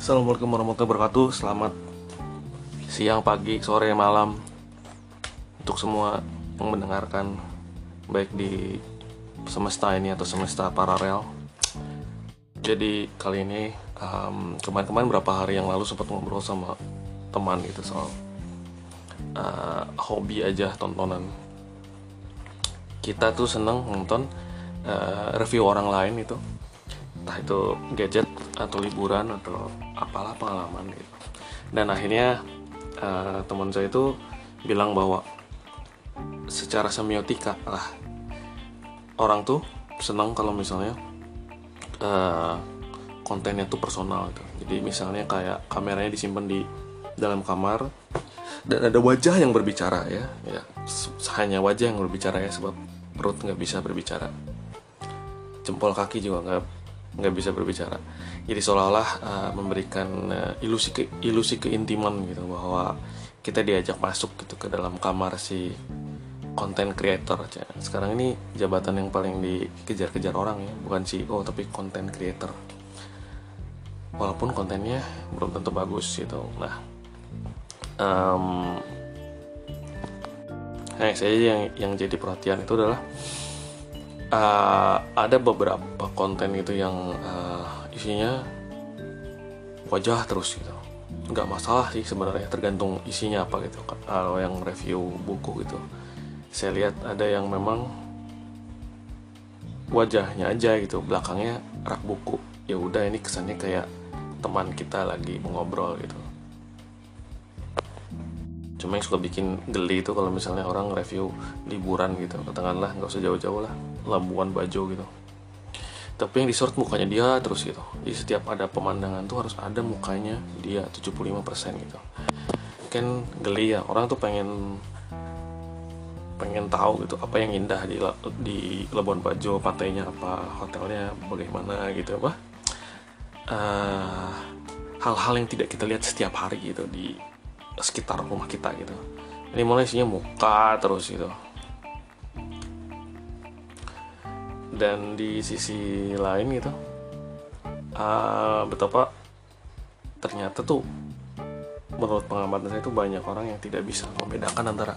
Assalamualaikum warahmatullahi wabarakatuh. Selamat siang, pagi, sore, malam Untuk semua yang mendengarkan Baik di semesta ini atau semesta paralel. Jadi kali ini um, Kemarin-kemarin berapa hari yang lalu sempat ngobrol sama teman gitu soal uh, Hobi aja tontonan. Kita tuh seneng nonton uh, review orang lain itu. Entah itu gadget atau liburan atau apalah pengalaman gitu. Dan akhirnya uh, teman saya itu bilang bahwa secara semiotika lah orang tuh senang kalau misalnya uh, kontennya tuh personal gitu. Jadi misalnya kayak kameranya disimpan di dalam kamar dan ada wajah yang berbicara ya ya. Hanya wajah yang berbicara ya sebab perut nggak bisa berbicara. Jempol kaki juga nggak nggak bisa berbicara. Jadi seolah-olah uh, memberikan uh, ilusi ke ilusi keintiman gitu bahwa kita diajak masuk gitu ke dalam kamar si konten creator. Sekarang ini jabatan yang paling dikejar-kejar orang ya bukan CEO tapi konten creator. Walaupun kontennya belum tentu bagus gitu. Nah um, nah saya yang yang jadi perhatian itu adalah uh, ada beberapa konten itu yang uh, isinya wajah terus gitu. Nggak masalah sih sebenarnya tergantung isinya apa gitu. Kalau yang review buku gitu saya lihat ada yang memang wajahnya aja gitu belakangnya rak buku. Ya udah ini kesannya kayak teman kita lagi mengobrol gitu. Cuma yang suka bikin geli itu kalau misalnya orang review liburan gitu. Katakanlah nggak usah jauh-jauh lah Labuan Bajo gitu. Tapi yang di short mukanya dia terus gitu. Di setiap ada pemandangan tuh harus ada mukanya dia 75% gitu. Kan geli ya orang tuh pengen pengen tahu gitu apa yang indah di di Labuan Bajo pantainya apa hotelnya bagaimana gitu apa. Uh, hal-hal yang tidak kita lihat setiap hari gitu di sekitar rumah kita gitu. Ini mulai isinya muka terus gitu dan di sisi lain gitu uh, betapa ternyata tuh menurut pengamatan saya itu banyak orang yang tidak bisa membedakan antara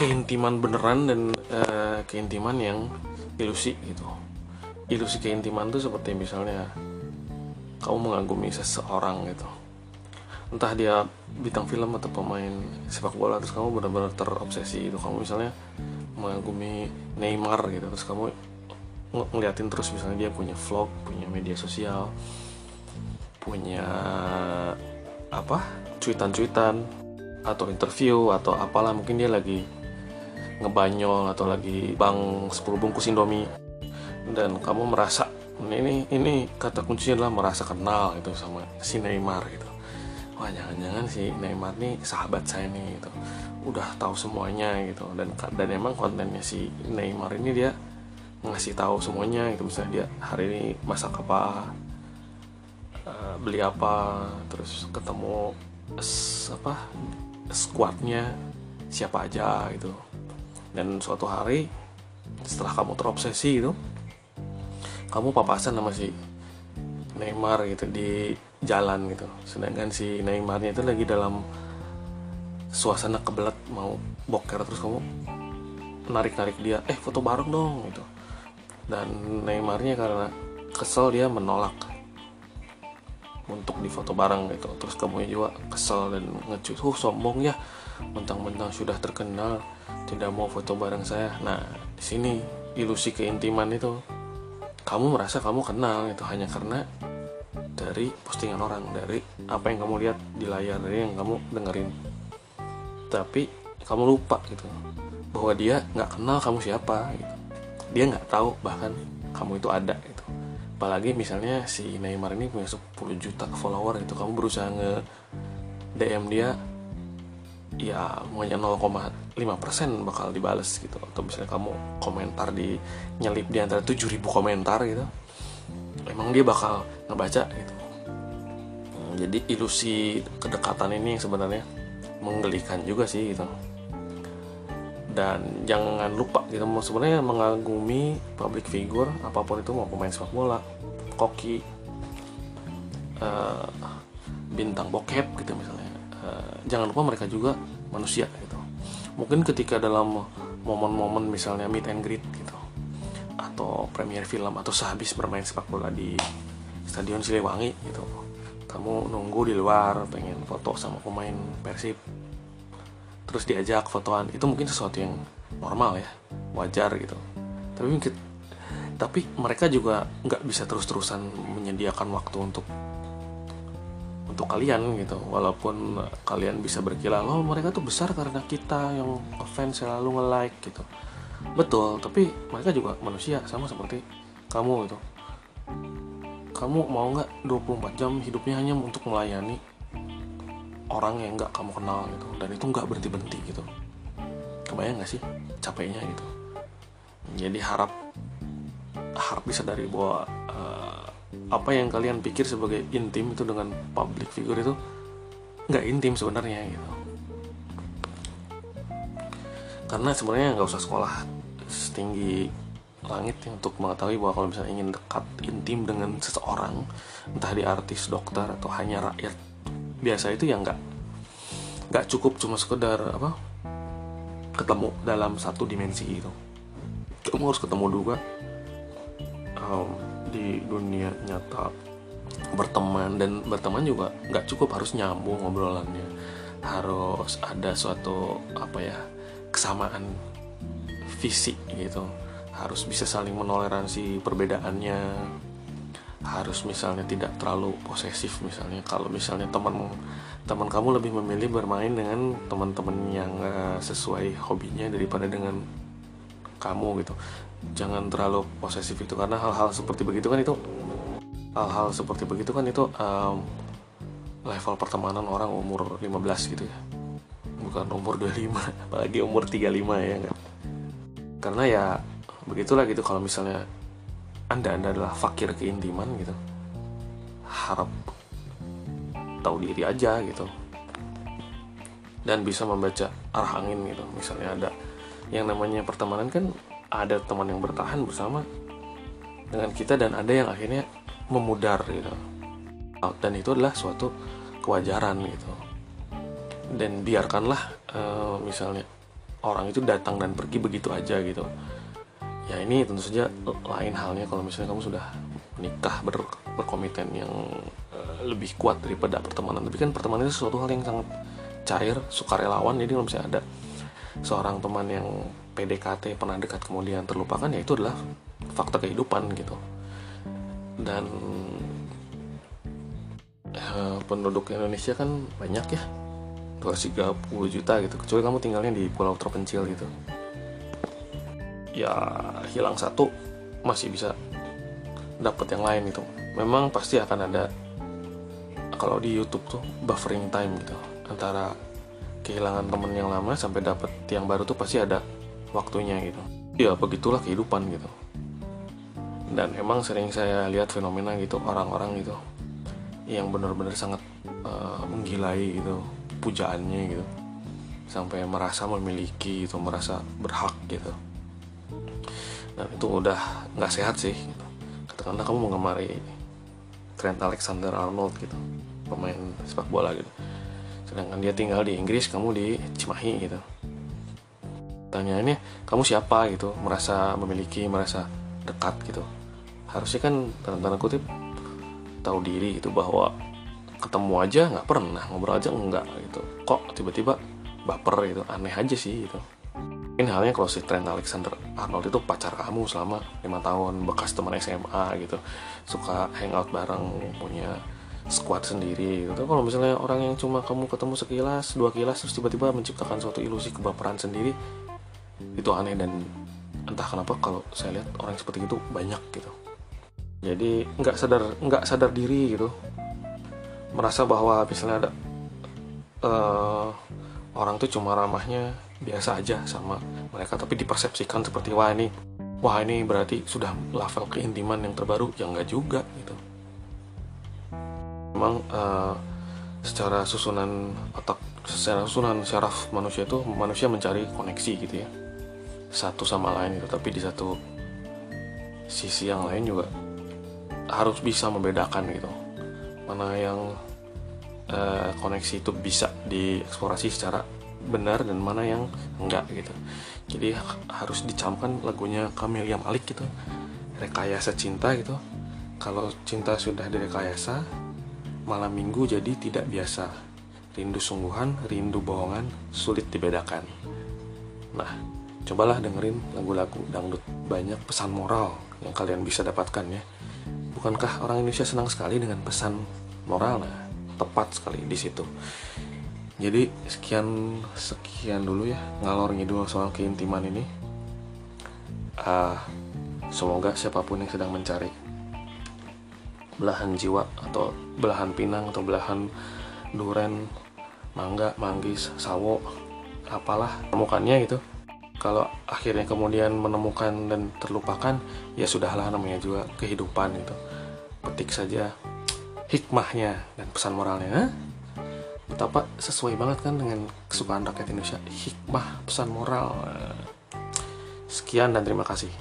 keintiman beneran dan uh, keintiman yang ilusi gitu. Ilusi keintiman tuh seperti misalnya kamu mengagumi seseorang gitu. Entah dia bintang film atau pemain sepak bola terus kamu benar-benar terobsesi itu kamu misalnya mengagumi Neymar gitu. Terus kamu ng ngeliatin terus misalnya dia punya vlog punya media sosial punya apa? Cuitan-cuitan atau interview atau apalah. Mungkin dia lagi ngebanyol atau lagi bang 10 bungkus indomie. Dan kamu merasa ini ini kata kuncinya adalah merasa kenal itu sama si Neymar gitu. Wah jangan-jangan si Neymar nih sahabat saya nih gitu udah tahu semuanya gitu. Dan dan emang kontennya si Neymar ini dia ngasih tahu semuanya gitu. Misalnya dia hari ini masak apa uh, beli apa terus ketemu apa squadnya siapa aja gitu. Dan suatu hari setelah kamu terobsesi itu kamu papasan sama si Neymar gitu di jalan gitu. Sedangkan si Neymarnya itu lagi dalam suasana kebelet mau boker terus kamu narik-narik dia eh foto bareng dong gitu. Dan Neymarnya karena kesel dia menolak untuk difoto bareng gitu. Terus kamu juga kesel dan ngecut uh sombong ya. Mentang-mentang sudah terkenal tidak mau foto bareng saya. Nah di sini ilusi keintiman itu kamu merasa kamu kenal itu hanya karena dari postingan orang dari apa yang kamu lihat di layar dari yang kamu dengerin tapi kamu lupa gitu. Bahwa dia nggak kenal kamu siapa gitu. dia nggak tahu bahkan kamu itu ada gitu. Apalagi misalnya si Neymar ini punya 10 juta follower itu kamu berusaha nge DM dia ya hanya 0,5% bakal dibales gitu. Atau misalnya kamu komentar di nyelip di antara 7000 komentar gitu emang dia bakal ngebaca gitu. Jadi ilusi kedekatan ini yang sebenarnya menggelikan juga sih gitu. Dan jangan lupa gitu sebenarnya mengagumi public figure apa pun itu mau pemain sepak bola koki uh, bintang bokep gitu misalnya. Uh, jangan lupa mereka juga manusia gitu. Mungkin ketika dalam momen-momen misalnya meet and greet gitu atau premier film atau sehabis bermain sepak bola di stadion Siliwangi gitu kamu nunggu di luar pengen foto sama pemain Persib. Terus diajak fotoan. Itu mungkin sesuatu yang normal ya wajar gitu. Tapi mungkin tapi mereka juga nggak bisa terus-terusan menyediakan waktu untuk untuk kalian gitu. Walaupun kalian bisa berkilah oh mereka tuh besar karena kita yang fans selalu nge-like gitu. Betul tapi mereka juga manusia sama seperti kamu gitu kamu mau nggak 24 jam hidupnya hanya untuk melayani orang yang nggak kamu kenal gitu? Dan itu nggak berhenti berhenti gitu. Kebayang nggak sih capeknya gitu? Jadi harap harap bisa dari bahwa uh, apa yang kalian pikir sebagai intim itu dengan public figure itu nggak intim sebenarnya gitu. Karena sebenarnya nggak usah sekolah setinggi langit ya, untuk mengetahui bahwa kalau misalnya ingin dekat intim dengan seseorang entah di artis dokter atau hanya rakyat biasa itu ya nggak nggak cukup cuma sekedar apa ketemu dalam satu dimensi itu. Kamu harus ketemu juga um, di dunia nyata berteman dan berteman juga nggak cukup harus nyambung ngobrolannya harus ada suatu apa ya kesamaan fisik gitu harus bisa saling menoleransi perbedaannya. Harus misalnya tidak terlalu posesif misalnya. Kalau misalnya teman teman kamu lebih memilih bermain dengan teman-teman yang uh, sesuai hobinya daripada dengan kamu gitu. Jangan terlalu posesif itu karena hal-hal seperti begitu kan itu hal-hal seperti begitu kan itu um, level pertemanan orang umur 15 gitu ya. Bukan umur 25 apalagi umur 35 ya enggak karena ya begitulah gitu kalau misalnya anda anda adalah fakir keintiman gitu harap tahu diri aja gitu. Dan bisa membaca arah angin gitu. Misalnya ada yang namanya pertemanan kan ada teman yang bertahan bersama dengan kita dan ada yang akhirnya memudar gitu. Dan itu adalah suatu kewajaran gitu. Dan biarkanlah uh, misalnya orang itu datang dan pergi begitu aja gitu ya ini tentu saja lain halnya kalau misalnya kamu sudah menikah ber, berkomiten yang uh, lebih kuat daripada pertemanan. Tapi kan pertemanan itu sesuatu hal yang sangat cair sukarelawan. Jadi kalau misalnya ada seorang teman yang PDKT pernah dekat kemudian terlupakan ya itu adalah fakta kehidupan gitu. Dan uh, penduduk Indonesia kan banyak ya. 230 juta gitu. Kecuali kamu tinggalnya di pulau terpencil gitu ya hilang satu masih bisa dapat yang lain itu memang pasti akan ada kalau di YouTube tuh buffering time gitu. Antara kehilangan temen yang lama sampai dapat yang baru tuh pasti ada waktunya gitu. Ya begitulah kehidupan gitu. Dan emang sering saya lihat fenomena gitu orang-orang gitu yang benar-benar sangat uh, menggilai gitu pujaannya gitu. Sampai merasa memiliki itu merasa berhak gitu dan itu udah nggak sehat sih gitu. katakanlah kamu mengemari Trent Alexander Arnold gitu. Pemain sepak bola gitu. Sedangkan dia tinggal di Inggris kamu di Cimahi gitu. Tanyaannya kamu siapa gitu? Merasa memiliki merasa dekat gitu. Harusnya kan tanda tanda kutip tahu diri gitu bahwa ketemu aja nggak pernah ngobrol aja enggak gitu. Kok tiba-tiba baper gitu. Aneh aja sih gitu ini halnya kalau si Trent Alexander Arnold itu pacar kamu selama lima tahun bekas teman SMA gitu. Suka hangout bareng punya squad sendiri gitu. Kalau misalnya orang yang cuma kamu ketemu sekilas dua kilas terus tiba-tiba menciptakan suatu ilusi kebaperan sendiri itu aneh dan entah kenapa kalau saya lihat orang seperti itu banyak gitu. Jadi nggak sadar nggak sadar diri gitu. Merasa bahwa misalnya ada uh, orang tuh cuma ramahnya biasa aja sama mereka tapi dipersepsikan seperti wah ini wah ini berarti sudah level keintiman yang terbaru. Ya nggak juga gitu. Memang uh, secara susunan otak secara susunan syaraf manusia itu manusia mencari koneksi gitu ya. Satu sama lain gitu tapi di satu sisi yang lain juga harus bisa membedakan gitu. Mana yang uh, koneksi itu bisa dieksplorasi secara benar dan mana yang enggak gitu. Jadi harus dicamkan lagunya Camelia Malik gitu. Rekayasa cinta gitu. Kalau cinta sudah direkayasa malam minggu jadi tidak biasa. Rindu sungguhan rindu bohongan sulit dibedakan. Nah cobalah dengerin lagu-lagu dangdut. Banyak pesan moral yang kalian bisa dapatkan ya. Bukankah orang Indonesia senang sekali dengan pesan moral? Nah tepat sekali di situ jadi sekian sekian dulu ya ngalor ngidul soal keintiman ini. Uh, semoga siapa pun yang sedang mencari belahan jiwa atau belahan pinang atau belahan duren mangga manggis sawo apalah temukannya gitu. Kalau akhirnya kemudian menemukan dan terlupakan ya sudahlah namanya juga kehidupan itu petik saja hikmahnya dan pesan moralnya betapa sesuai banget kan dengan kesukaan rakyat Indonesia. Hikmah pesan moral. Sekian dan terima kasih